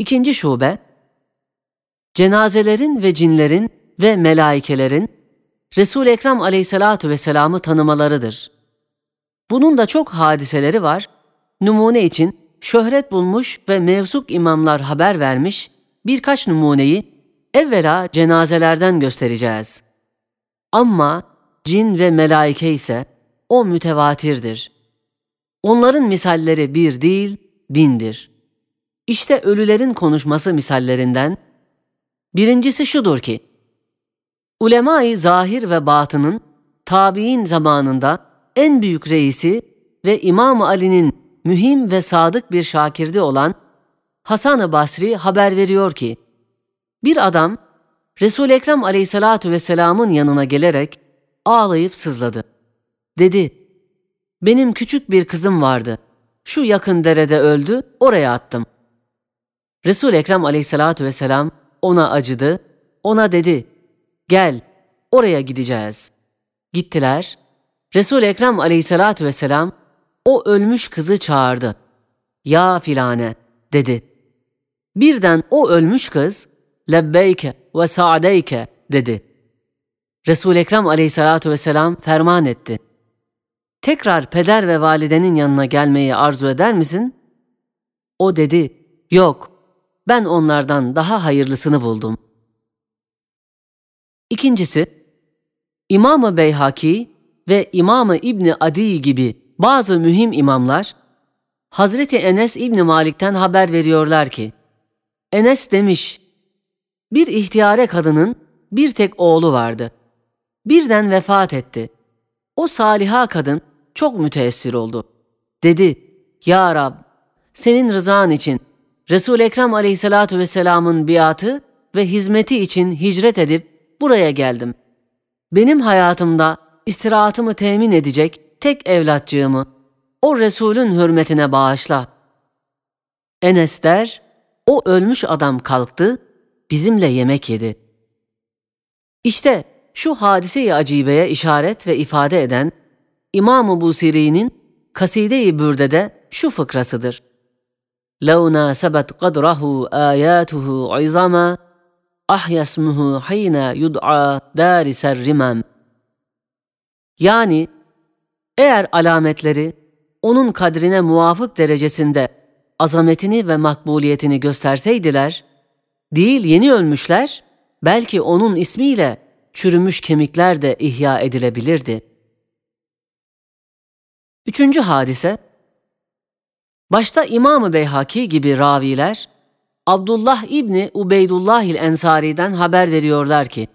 İkinci şube, cenazelerin ve cinlerin ve melaikelerin Resul Ekrem Aleyhissalatu vesselam'ı tanımalarıdır. Bunun da çok hadiseleri var. Numune için şöhret bulmuş ve mevsuk imamlar haber vermiş birkaç numuneyi evvela cenazelerden göstereceğiz. Ama cin ve melaike ise o mütevatirdir. Onların misalleri bir değil, bindir. İşte ölülerin konuşması misallerinden birincisi şudur ki, Ulemai zahir ve batının tabi'in zamanında en büyük reisi ve İmam Ali'nin mühim ve sadık bir şakirdi olan Hasan-ı Basri haber veriyor ki, bir adam Resul-i Ekrem aleyhissalatu vesselamın yanına gelerek ağlayıp sızladı. Dedi, benim küçük bir kızım vardı. Şu yakın derede öldü, oraya attım. Resul-i Ekrem aleyhissalatu vesselam ona acıdı, ona dedi, gel, oraya gideceğiz. Gittiler, Resul-i Ekrem aleyhissalatu vesselam o ölmüş kızı çağırdı. Ya filane, dedi. Birden o ölmüş kız, lebbeyke ve sa'deyke, dedi. Resul-i Ekrem aleyhissalatu vesselam ferman etti. Tekrar peder ve validenin yanına gelmeyi arzu eder misin? O dedi, yok, ben onlardan daha hayırlısını buldum. İkincisi, İmam-ı Beyhaki ve İmam-ı İbni Adi gibi bazı mühim imamlar, Hazreti Enes İbni Malik'ten haber veriyorlar ki, Enes demiş, bir ihtiyare kadının bir tek oğlu vardı. Birden vefat etti. O saliha kadın çok müteessir oldu. Dedi, Ya Rab, senin rızan için Resul-i Ekrem aleyhissalatu vesselamın biatı ve hizmeti için hicret edip buraya geldim. Benim hayatımda istirahatımı temin edecek tek evlatçığımı o Resulün hürmetine bağışla. Enes der, o ölmüş adam kalktı, bizimle yemek yedi. İşte şu hadise-i acibeye işaret ve ifade eden İmam-ı Busiri'nin Kaside-i Bürde'de şu fıkrasıdır. لَوْ نَاسَبَتْ قَدْرَهُ آيَاتُهُ عِظَمًا أَحْيَ اسْمُهُ حِينَ يُدْعَى دَارِسَ الرِّمَمْ Yani eğer alametleri onun kadrine muvafık derecesinde azametini ve makbuliyetini gösterseydiler, değil yeni ölmüşler, belki onun ismiyle çürümüş kemikler de ihya edilebilirdi. Üçüncü hadise, başta İmam-ı Beyhaki gibi raviler, Abdullah İbni Ubeydullah il Ensari'den haber veriyorlar ki,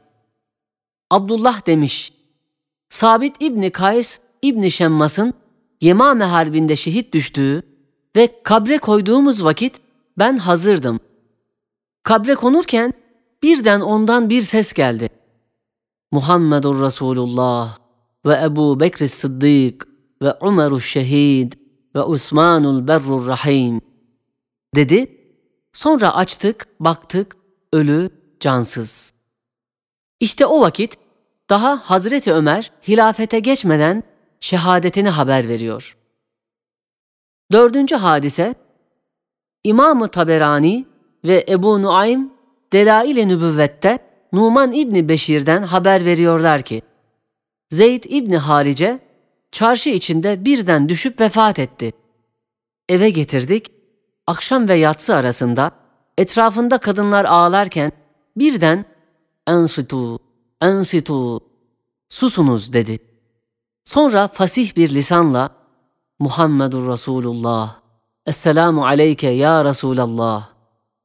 Abdullah demiş, Sabit İbni Kays İbni Şemmas'ın Yemame Harbi'nde şehit düştüğü ve kabre koyduğumuz vakit ben hazırdım. Kabre konurken birden ondan bir ses geldi. Muhammedur Resulullah ve Ebu Bekr Sıddık ve Umerus Şehid ve Osmanul Berrur Rahim dedi. Sonra açtık, baktık, ölü, cansız. İşte o vakit daha Hazreti Ömer hilafete geçmeden şehadetini haber veriyor. Dördüncü hadise, İmam-ı Taberani ve Ebu Nuaym Delail-i Nübüvvet'te Numan İbni Beşir'den haber veriyorlar ki, Zeyd İbni Harice çarşı içinde birden düşüp vefat etti. Eve getirdik, akşam ve yatsı arasında etrafında kadınlar ağlarken birden ensitu, ensitu, susunuz dedi. Sonra fasih bir lisanla Muhammedur Resulullah, Esselamu aleyke ya Resulallah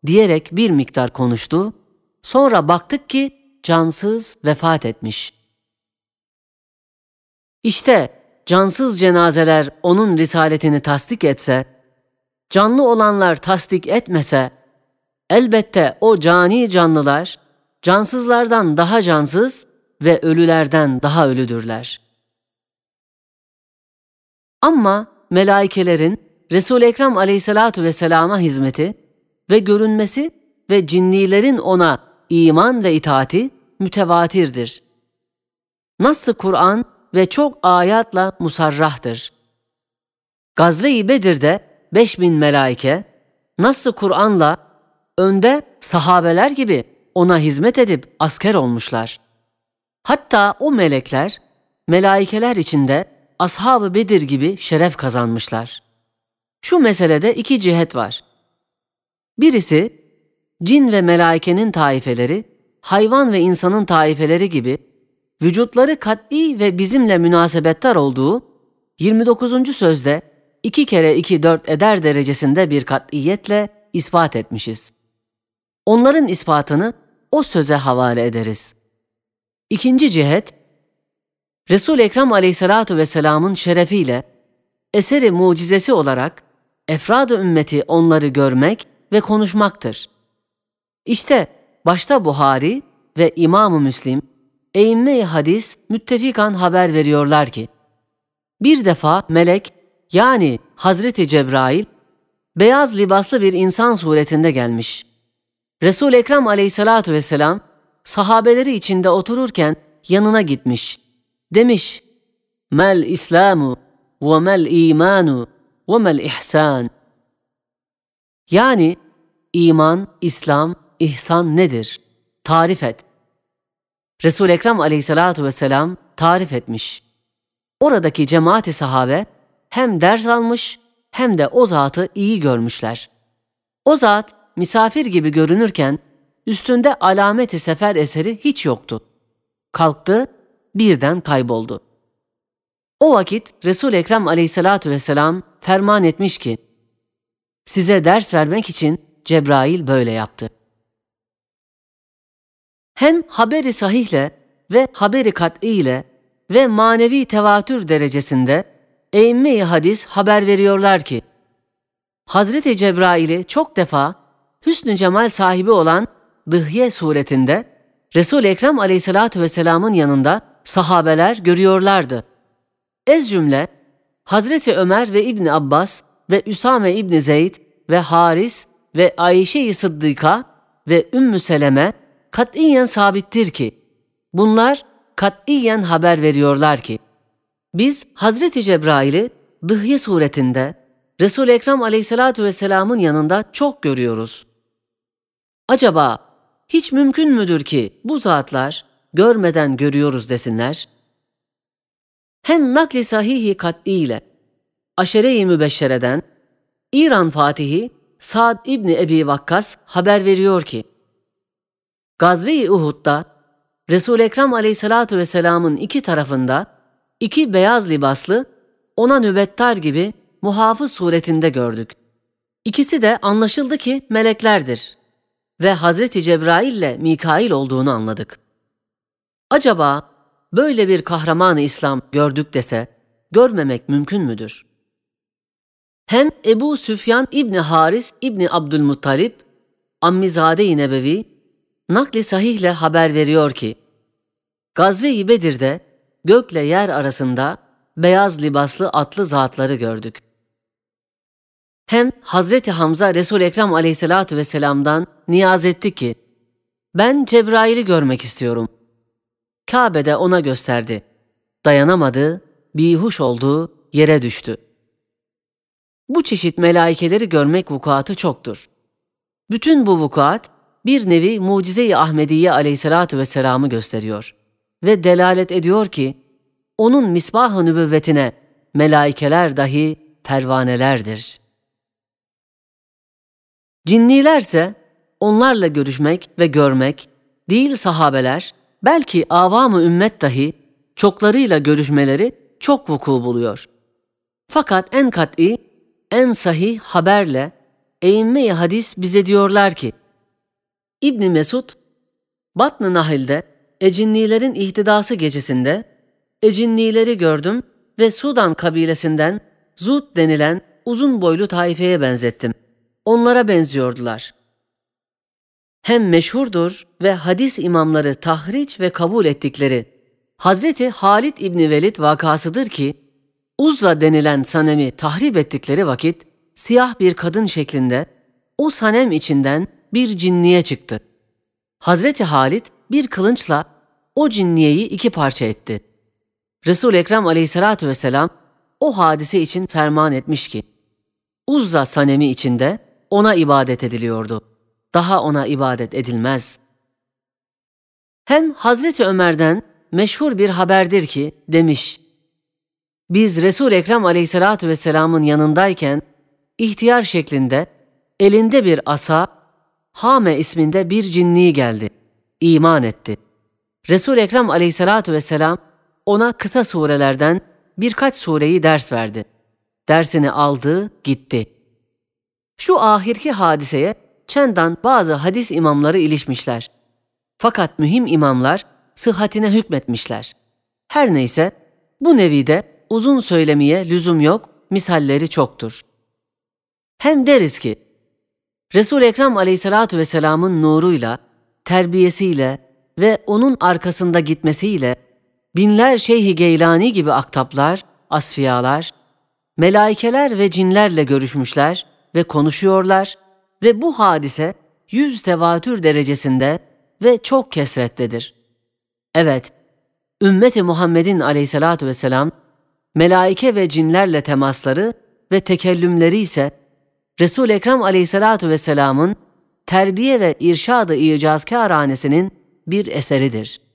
diyerek bir miktar konuştu. Sonra baktık ki cansız vefat etmiş. İşte cansız cenazeler onun risaletini tasdik etse, canlı olanlar tasdik etmese, elbette o cani canlılar, cansızlardan daha cansız ve ölülerden daha ölüdürler. Ama melaikelerin Resul-i Ekrem aleyhissalatu vesselama hizmeti ve görünmesi ve cinnilerin ona iman ve itaati mütevatirdir. Nasıl Kur'an ve çok ayatla musarrahtır. Gazve-i Bedir'de 5000 melaike, nasıl Kur'an'la önde sahabeler gibi ona hizmet edip asker olmuşlar. Hatta o melekler, melaikeler içinde ashab-ı Bedir gibi şeref kazanmışlar. Şu meselede iki cihet var. Birisi, cin ve melaikenin taifeleri, hayvan ve insanın taifeleri gibi vücutları kat'i ve bizimle münasebettar olduğu 29. sözde 2 kere 2 4 eder derecesinde bir kat'iyetle ispat etmişiz. Onların ispatını o söze havale ederiz. İkinci cihet, Resul-i Ekrem aleyhissalatu vesselamın şerefiyle eseri mucizesi olarak efrad-ı ümmeti onları görmek ve konuşmaktır. İşte başta Buhari ve İmam-ı Müslim, eğimme hadis müttefikan haber veriyorlar ki, bir defa melek yani Hazreti Cebrail beyaz libaslı bir insan suretinde gelmiş. Resul Ekrem Aleyhissalatu vesselam sahabeleri içinde otururken yanına gitmiş. Demiş: "Mel İslamu ve mel imanu ve mel ihsan?" Yani iman, İslam, ihsan nedir? Tarif et. Resul Ekrem Aleyhissalatu vesselam tarif etmiş. Oradaki cemaati sahabe hem ders almış hem de o zatı iyi görmüşler. O zat misafir gibi görünürken üstünde alameti sefer eseri hiç yoktu. Kalktı, birden kayboldu. O vakit Resul Ekrem Aleyhissalatu vesselam ferman etmiş ki: Size ders vermek için Cebrail böyle yaptı. Hem haberi sahihle ve haberi kat'i ile ve manevi tevatür derecesinde eğimme hadis haber veriyorlar ki, Hazreti Cebrail'i çok defa hüsnü cemal sahibi olan Dıhye suretinde Resul Ekrem Aleyhissalatu vesselam'ın yanında sahabeler görüyorlardı. Ez cümle Hazreti Ömer ve İbni Abbas ve Üsame İbni Zeyd ve Haris ve Ayşe-i Sıddıka ve Ümmü Seleme katiyen sabittir ki bunlar katiyen haber veriyorlar ki biz Hazreti Cebrail'i dıhye suretinde resul Ekrem aleyhissalatu vesselamın yanında çok görüyoruz. Acaba hiç mümkün müdür ki bu zatlar görmeden görüyoruz desinler? Hem nakli sahihi kat'i ile aşere-i mübeşşereden İran Fatihi Sa'd İbni Ebi Vakkas haber veriyor ki Gazve-i Uhud'da Resul Ekrem Aleyhissalatu vesselam'ın iki tarafında iki beyaz libaslı ona nöbettar gibi muhafız suretinde gördük. İkisi de anlaşıldı ki meleklerdir ve Hazreti Cebrail ile Mikail olduğunu anladık. Acaba böyle bir kahramanı İslam gördük dese görmemek mümkün müdür? Hem Ebu Süfyan İbni Haris İbni Abdülmuttalip, Ammizade-i Nebevi, nakli sahihle haber veriyor ki, Gazve-i Bedir'de gökle yer arasında beyaz libaslı atlı zatları gördük. Hem Hazreti Hamza Resul Ekrem Aleyhissalatu vesselam'dan niyaz etti ki, ben Cebrail'i görmek istiyorum. Kabe'de ona gösterdi. Dayanamadı, bihuş oldu, yere düştü. Bu çeşit melaikeleri görmek vukuatı çoktur. Bütün bu vukuat bir nevi mucize-i Ahmediye aleyhissalatu vesselam'ı gösteriyor ve delalet ediyor ki onun misbah-ı nübüvvetine melaikeler dahi pervanelerdir. Cinnilerse onlarla görüşmek ve görmek değil sahabeler belki avam-ı ümmet dahi çoklarıyla görüşmeleri çok vuku buluyor. Fakat en kat'i, en sahih haberle eğimme-i hadis bize diyorlar ki İbn Mesud Batn-ı Nahil'de Ecinnilerin ihtidası gecesinde Ecinnileri gördüm ve Sudan kabilesinden Zut denilen uzun boylu taifeye benzettim. Onlara benziyordular. Hem meşhurdur ve hadis imamları tahriç ve kabul ettikleri Hazreti Halid İbni Velid vakasıdır ki Uzza denilen sanemi tahrip ettikleri vakit siyah bir kadın şeklinde o sanem içinden bir cinniye çıktı. Hazreti Halid bir kılınçla o cinniyeyi iki parça etti. Resul Ekrem Aleyhissalatu vesselam o hadise için ferman etmiş ki Uzza sanemi içinde ona ibadet ediliyordu. daha ona ibadet edilmez. Hem Hazreti Ömer'den meşhur bir haberdir ki demiş, biz Resul Ekrem Aleyhisselatü Vesselam'ın yanındayken ihtiyar şeklinde elinde bir asa Hame isminde bir cinni geldi. İman etti. Resul Ekrem Aleyhisselatü Vesselam ona kısa surelerden birkaç sureyi ders verdi. Dersini aldı, gitti. Şu ahirki hadiseye çendan bazı hadis imamları ilişmişler. Fakat mühim imamlar sıhhatine hükmetmişler. Her neyse bu nevide uzun söylemeye lüzum yok, misalleri çoktur. Hem deriz ki, Resul Ekrem Aleyhissalatu vesselam'ın nuruyla, terbiyesiyle ve onun arkasında gitmesiyle binler Şeyh-i Geylani gibi aktaplar, asfiyalar, melaikeler ve cinlerle görüşmüşler ve konuşuyorlar ve bu hadise yüz tevatür derecesinde ve çok kesrettedir. Evet, ümmeti Muhammed'in aleyhissalatu vesselam, melaike ve cinlerle temasları ve tekellümleri ise Resul Ekrem Aleyhissalatu vesselam'ın terbiye ve irşadı icazkâranesinin bir eseridir.''